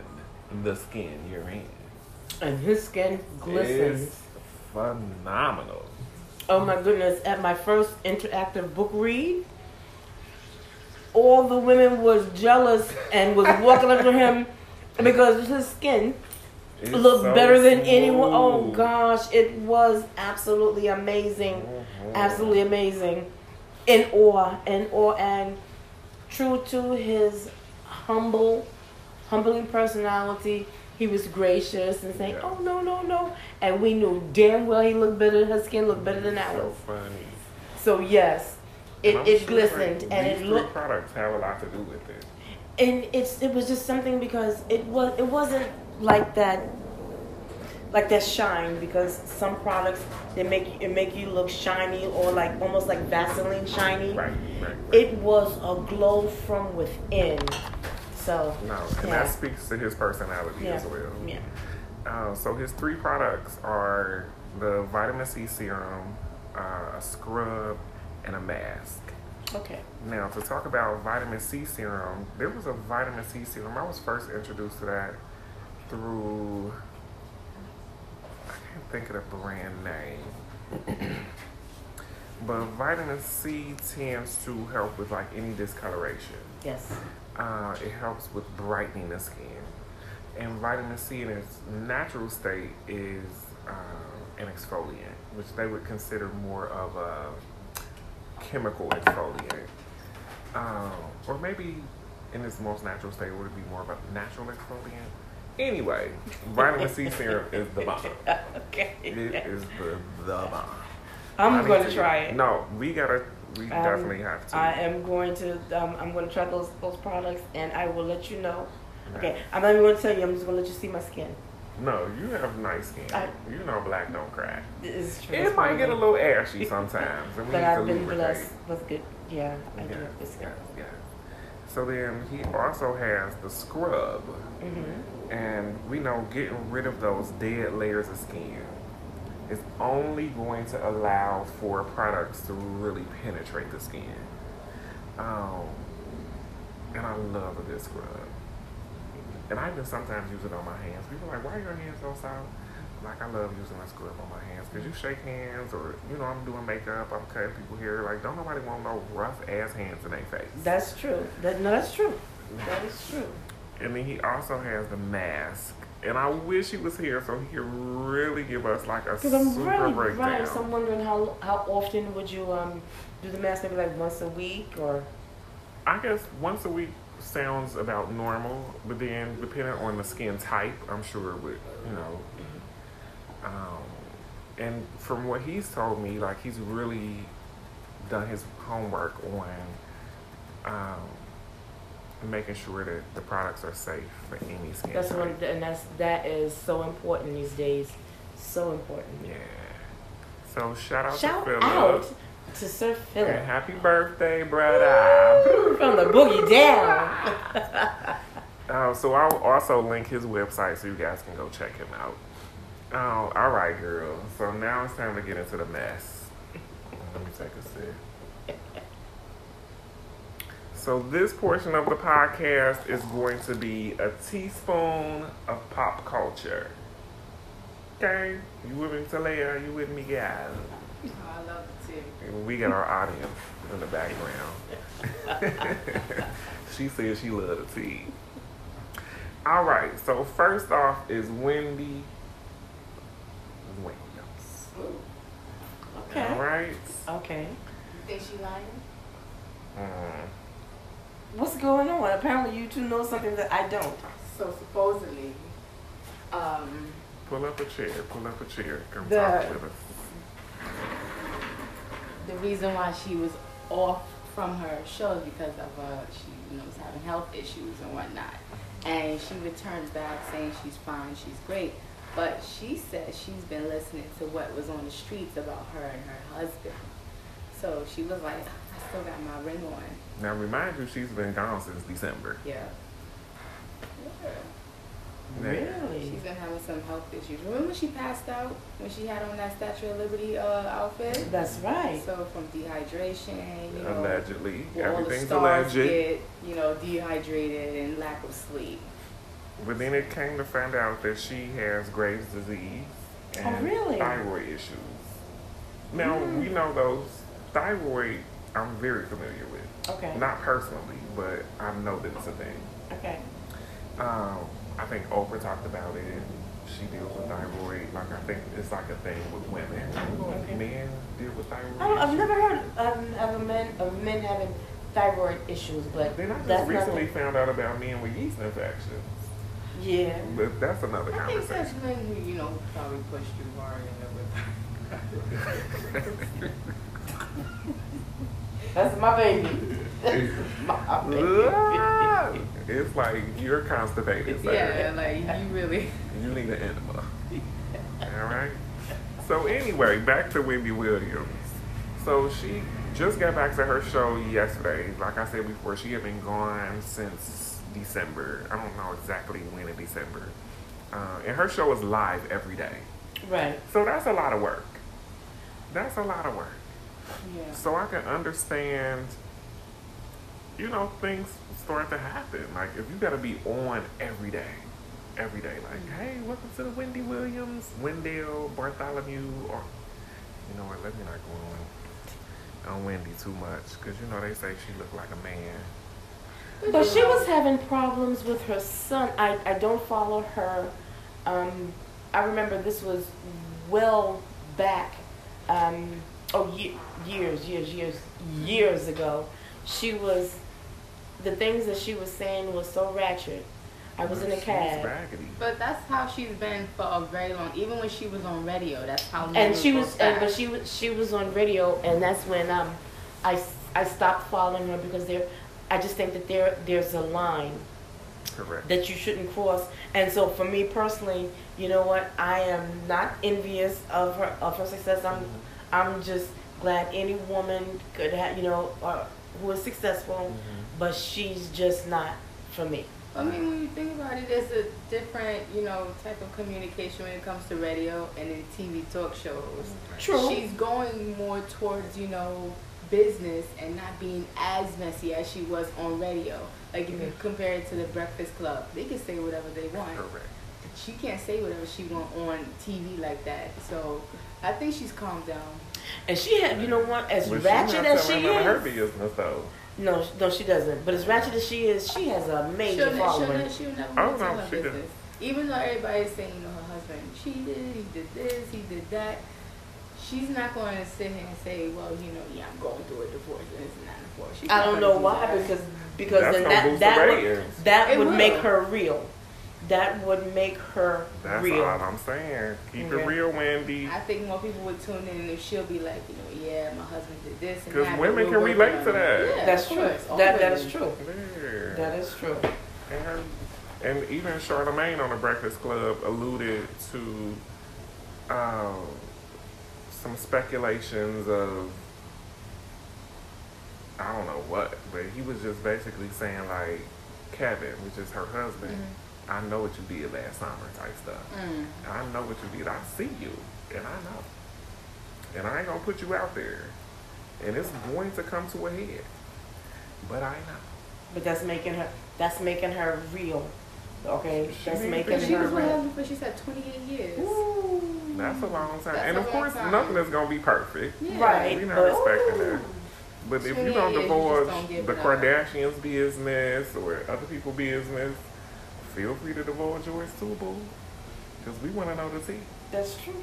the skin you're in. and his skin glistens It's phenomenal. oh my goodness at my first interactive book read all the women was jealous and was walking up to him because his skin It's looked so better than anyone. Oh gosh, it was absolutely amazing, Mhm. absolutely amazing, in awe, in awe, and true to his humble, humbling personality. He was gracious and saying, Yeah. "Oh no, no, no," and we knew damn well he looked better. Her skin looked better than So funny. So yes, it, it sure, glistened like, and it looked products have a lot to do with it. And it's it was just something because it was it wasn't like that like that shine because some products they make it make you look shiny or like almost like Vaseline shiny. Right, right, right. It was a glow from within. So no, and yeah. that speaks to his personality yeah. as well. Yeah. Uh, so his three products are the vitamin C serum, uh, a scrub, and a mask. Okay. Now, to talk about vitamin C serum, there was a vitamin C serum. I was first introduced to that through, I can't think of the brand name. but vitamin C tends to help with like any discoloration. Yes. Uh, it helps with brightening the skin. And vitamin C in its natural state is uh, an exfoliant, which they would consider more of a chemical exfoliant. Um, or maybe in its most natural state, would it be more of a natural exfoliant? Anyway, vitamin C serum is the bomb. okay. It is the, the bomb. I'm going to try it. No, we gotta, we Um, definitely have to. I am going to. Um, I'm going to try those those products, and I will let you know. Okay, I'm not even going to tell you. I'm just going to let you see my skin. No, you have nice skin. I- you know black don't crack. It's true. It might get a little ashy sometimes. But I've been blessed with good. Yeah, I do Yeah, have good skin. yeah, yeah. So then he also has the scrub. hmm And we know getting rid of those dead layers of skin is only going to allow for products to really penetrate the skin. Um, and I love a good scrub. And I even sometimes use it on my hands. People are like, why are your hands so soft? Like, I love using a scrub on my hands. Because you shake hands or, you know, I'm doing makeup, I'm cutting people hair. Like, don't nobody want no rough ass hands in their face. That's true. That no, that's true. That is true. And then he also has the mask. And I wish he was here so he could really give us like a super I'm really breakdown. right. So I'm wondering how how often would you um do the mask? Maybe like once a week or I guess once a week sounds about normal, but then depending on the skin type, I'm sure it would, you know. Um, and from what he's told me, like he's really done his homework on um, making sure that the products are safe for any skin that's type. one and that's that is so important these days. So important. Yeah. So shout out Shout to Philip. out to Sir And Philip happy birthday, brother. from the boogie down. Uh, so I'll also link his website so you guys can go check him out. Oh, all right, girl. So now it's time to get into the mess. Let me take a sip. So this portion of the podcast is going to be a teaspoon of pop culture. Okay, you with me, Talea? You with me, guys? Oh, I love it too. We got our audience in the background. she says she loves the tea. All right, so first off is Wendy Williams. All Okay. right. Okay. You think she lying? Mm. What's going on? Apparently you two know something that I don't. So supposedly, um, Pull up a chair. Pull up a chair. Come The- talk with us. The reason why she was off from her shows because of uh, she you know was having health issues and whatnot, and she returned back saying she's fine, she's great, but she said she's been listening to what was on the streets about her and her husband. So she was like, I still got my ring on. Now remind you, she's been gone since December. Yeah. Yeah. Now, Really? She's been having some health issues. Remember when she passed out when she had on that Statue of Liberty uh, outfit? That's right. So from dehydration, you know, Allegedly, all the everything's stars alleged. get you know dehydrated and lack of sleep. But then it came to find out that she has Graves' disease and Oh, really? thyroid issues. Now Mm. we know those thyroid I'm very familiar with. Okay. Not personally, but I know that it's a thing. Okay. Um, I think Oprah talked about it. She deals with thyroid. Like I think it's like a thing with women. Okay. Men deal with thyroid. I don't, I've never heard of, of a men of men having thyroid issues, but Then I just that's recently nothing. found out about men with yeast infections. Yeah. But that's another I think that's conversation. when you, you know, probably pushed too hard and with That's my baby. My baby. it's like you're constipated, sir. Yeah, like you really. You need an enema. All right. So anyway, back to Wendy Williams. So she just got back to her show yesterday. Like I said before, she had been gone since December. I don't know exactly when in December. Uh, and her show is live every day. Right. So that's a lot of work. That's a lot of work. Yeah. So I can understand, you know, things start to happen. Like if you gotta be on every day, every day, like, hey, welcome to the Wendy Williams, Wendell, Bartholomew, or you know what? Let me not go on on Wendy too much, because you know they say she looked like a man. But she was having problems with her son. I, I don't follow her. Um, I remember this was well back. Um, oh, ye- years, years, years, years ago. She was, the things that she was saying was so ratchet. I was in a She's cab. raggedy. But that's how she's been for a very long. Even when she was on radio, that's how. and she was, and, but she was, she was on radio, and that's when um, I, s- I stopped following her because there, I just think that there, there's a line Correct. that you shouldn't cross. And so for me personally, you know what? I am not envious of her of her success. I'm I'm just glad any woman could have, you know, uh, who is successful, Mhm. But she's just not for me. I mean, when you think about it, there's a different, you know, type of communication when it comes to radio and then TV talk shows. True. She's going more towards, you know, business and not being as messy as she was on radio. Like if you mm-hmm. compare it to the Breakfast Club, they can say whatever they want. Correct. She can't say whatever she want on TV like that. So I think she's calmed down. And she had, you know what? As But ratchet not as she telling none of her is, business though. No, no, she doesn't. But as ratchet as she is, she has a major She'll, ne- she'll, following. ne- she'll never want to no, tell her she doesn't. business. Even though everybody's saying, you know, her husband cheated, he did this, he did that. She's not going to sit here and say, well, you know, yeah, I'm going through a divorce and it's not a divorce. She's I don't know do why that. because because That's then gonna that boost that would that would make her real. That would make her That's real. all I'm saying. Keep Yeah. it real, Wendy. I think more people would tune in if she'll be like, you know, yeah, my husband did this Because women can relate on to that. Yeah, That's true. course, That that women. true. Yeah. That is true. And, and even Charlamagne on the Breakfast Club alluded to um, some speculations of I don't know what, but he was just basically saying like Kevin, which is her husband. Mhm. I know what you did last summer, type stuff. Mm. I know what you did. I see you, and I know, and I ain't gonna put you out there, and it's going to come to a head. But I know. But that's making her that's making her real. Okay? She That's need making to She her was with real. him for, she said, 28 years. Ooh. That's a long time. That's and of course, time. nothing is going to be perfect. Yeah. Right. We're not but- expecting that. But if you don't divorce you don't the. Kardashians' business or other people's business, feel free to divulge yours too, boo. Because we want to know the tea. That's true.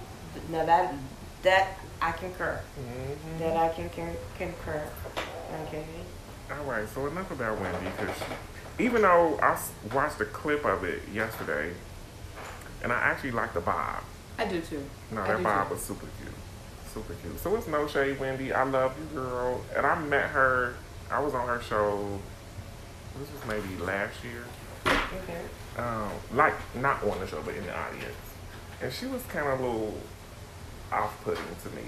Now that that I concur. Mm-hmm. That I can con- concur. Okay. All right, so enough about Wendy. Because even though I watched a clip of it yesterday, and I actually liked the bob. I do too. No, that do vibe too. was super cute. Super cute. So it's no shade, Wendy. I love you, girl. And I met her. I was on her show. This was maybe last year. Okay. Um, like not on the show, but in the audience. And she was kind of a little off-putting to me.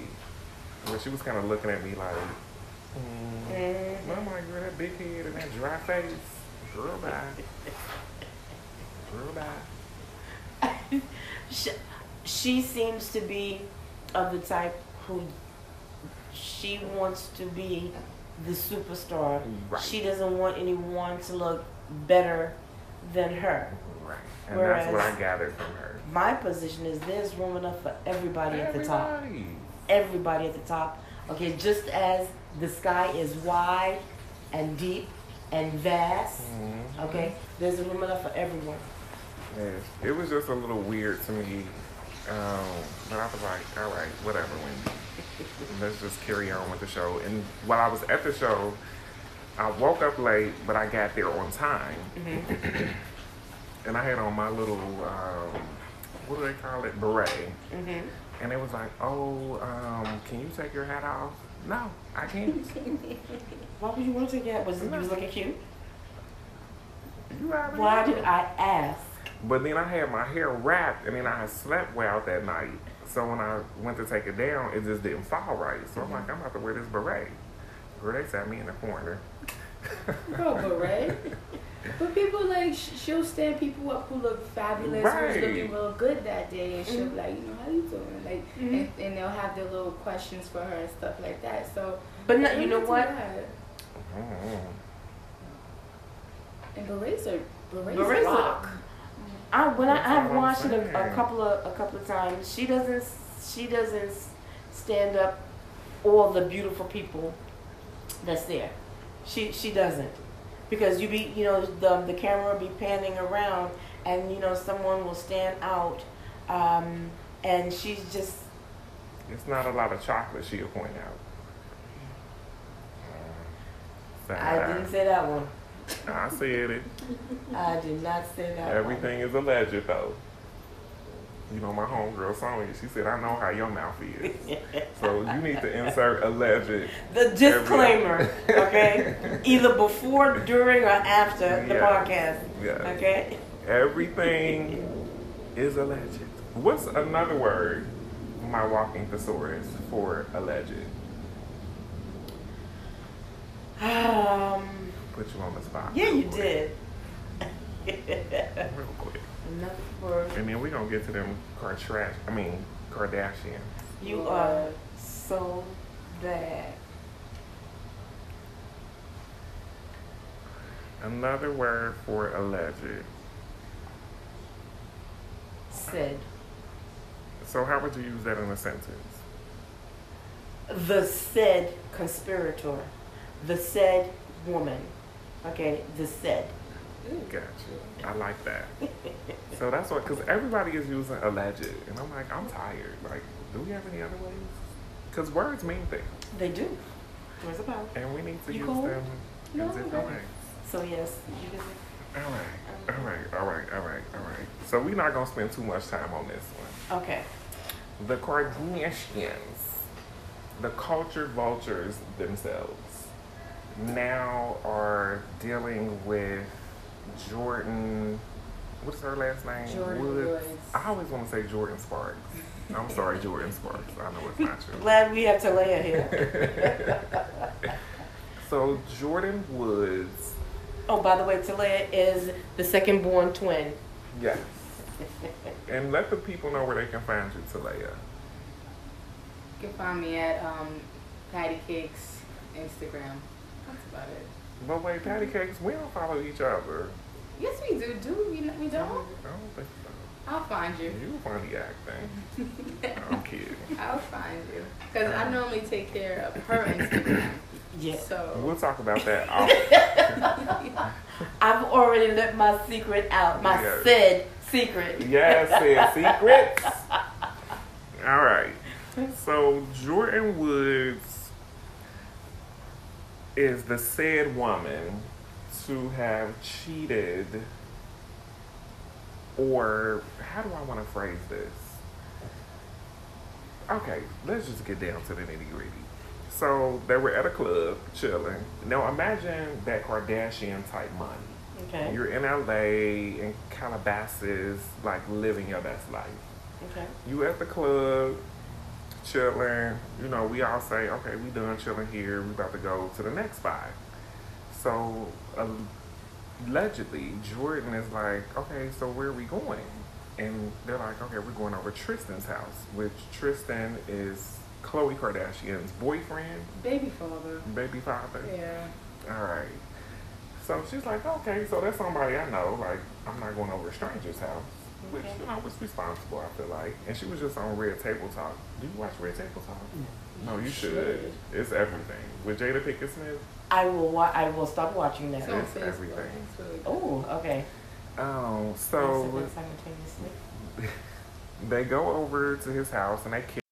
Where she was kind of looking at me like, hmm. Mhm. And I'm like, girl, that big head and that dry face. Girl, bye. Girl, bye. she, she seems to be of the type who she wants to be the superstar. Right. She doesn't want anyone to look better than her. Right. And that's what I Whereas- gathered from her. My position is there's room enough for everybody at the top. Everybody. Everybody at the top. Okay, just as the sky is wide and deep and vast, Mhm. okay, there's room enough for everyone. Yes. It was just a little weird to me. Um, but I was like, all right, whatever, Wendy. Let's just carry on with the show. And while I was at the show, I woke up late, but I got there on time. and I had on my little, um, what do they call it? Beret. Mm-hmm. And it was like, oh, um, can you take your hat off? No, I can't. Why would you want to take that? Was you was looking cute? You have Why did I ask? But then I had my hair wrapped, and then I had slept well that night. So when I went to take it down, it just didn't fall right. So I'm like, I'm about to wear this beret. Girl, they sat me in the corner. Bro, beret. But people like she'll stand people up who look fabulous, Right. who's looking real good that day, and she'll Mhm. be like, you know, how you doing? Like, Mhm. and, and they'll have their little questions for her and stuff like that. So, But no, you know what? bad. Mhm. And berets are berets, Berets are- rock. I when I, That's I've I'm watched it a, a couple of a couple of times. She doesn't she doesn't stand up all the beautiful people that's there. She she doesn't because you be you know the the camera will be panning around and you know someone will stand out um, and she's just It's not a lot of chocolate she'll point out. Uh, I didn't say that one. I said it. I did not say that. Everything is alleged, though. You know, my homegirl Sonya, she said, I know how your mouth is. So you need to insert alleged. The disclaimer, okay? Either before, during, or after the Yeah. podcast. Yeah. Okay. Everything is alleged. What's another word, my walking thesaurus, for alleged? Um. Put you on the spot. Yeah, you quick. did. Real quick. Another word. And then we're going to get to them Kardashian, I mean, Kardashians. You are so bad. Another word for alleged. Said So how would you use that in a sentence? the said conspirator, the said woman. Okay, the said. Gotcha. I like that. so that's what, because everybody is using alleged. And I'm like, I'm tired. Like, do we have any other ways? Because words mean things. They do. Where's power? And we need to You use cold? them in No, different I'm ways. So yes, you can. All right. All right. All right. All right. All right. So we're not going to spend too much time on this one. Okay. The Kardashians, the culture vultures themselves, now are dealing with Jordyn. What's her last name? Jordyn Woods. Woods. I always want to say Jordin Sparks. I'm sorry, Jordin Sparks. I know it's not true. Glad we have Talea here. So Jordyn Woods, oh, by the way, Talea is the second born twin. yes. And let the people know where they can find you, Talaya. You can find me at um, Patty Cakes Instagram. That's about it. But wait, Patty Cakes, we don't follow each other. Yes, we do. Do we? We don't. I don't think so. I'll find you. You funny acting. I'm kidding. I'll find you because I normally take care of her Instagram. Yeah. So We'll talk about that. I've already let my secret out. My Yeah. said secret. Yes, said secrets. All right. So Jordyn Woods is the said woman to have cheated, or how do I want to phrase this? Okay, let's just get down to the nitty gritty. So they were at a club chilling. Now imagine that Kardashian type money. Okay. You're in LA in Calabasas, like living your best life. Okay. You at the club, chilling. You know, we all say, okay, we done chilling here. We about to go to the next spot. So allegedly, Jordyn is like, okay, so where are we going? And they're like, okay, we're going over Tristan's house, which Tristan is Khloe Kardashian's boyfriend, baby father. baby father. Yeah. All right. So she's like, okay, so that's somebody I know. Like, I'm not going over a stranger's house. which Okay. you know, was responsible. I feel like, and she was just on Red Table Talk. Do you watch Red Table Talk? Mm. No, you should. It's everything with Jada Pinkett Smith. I will. Wa- I will stop watching that. It's It's everything. Really. Oh, okay. Oh, so simultaneously. they go over to his house and they kiss.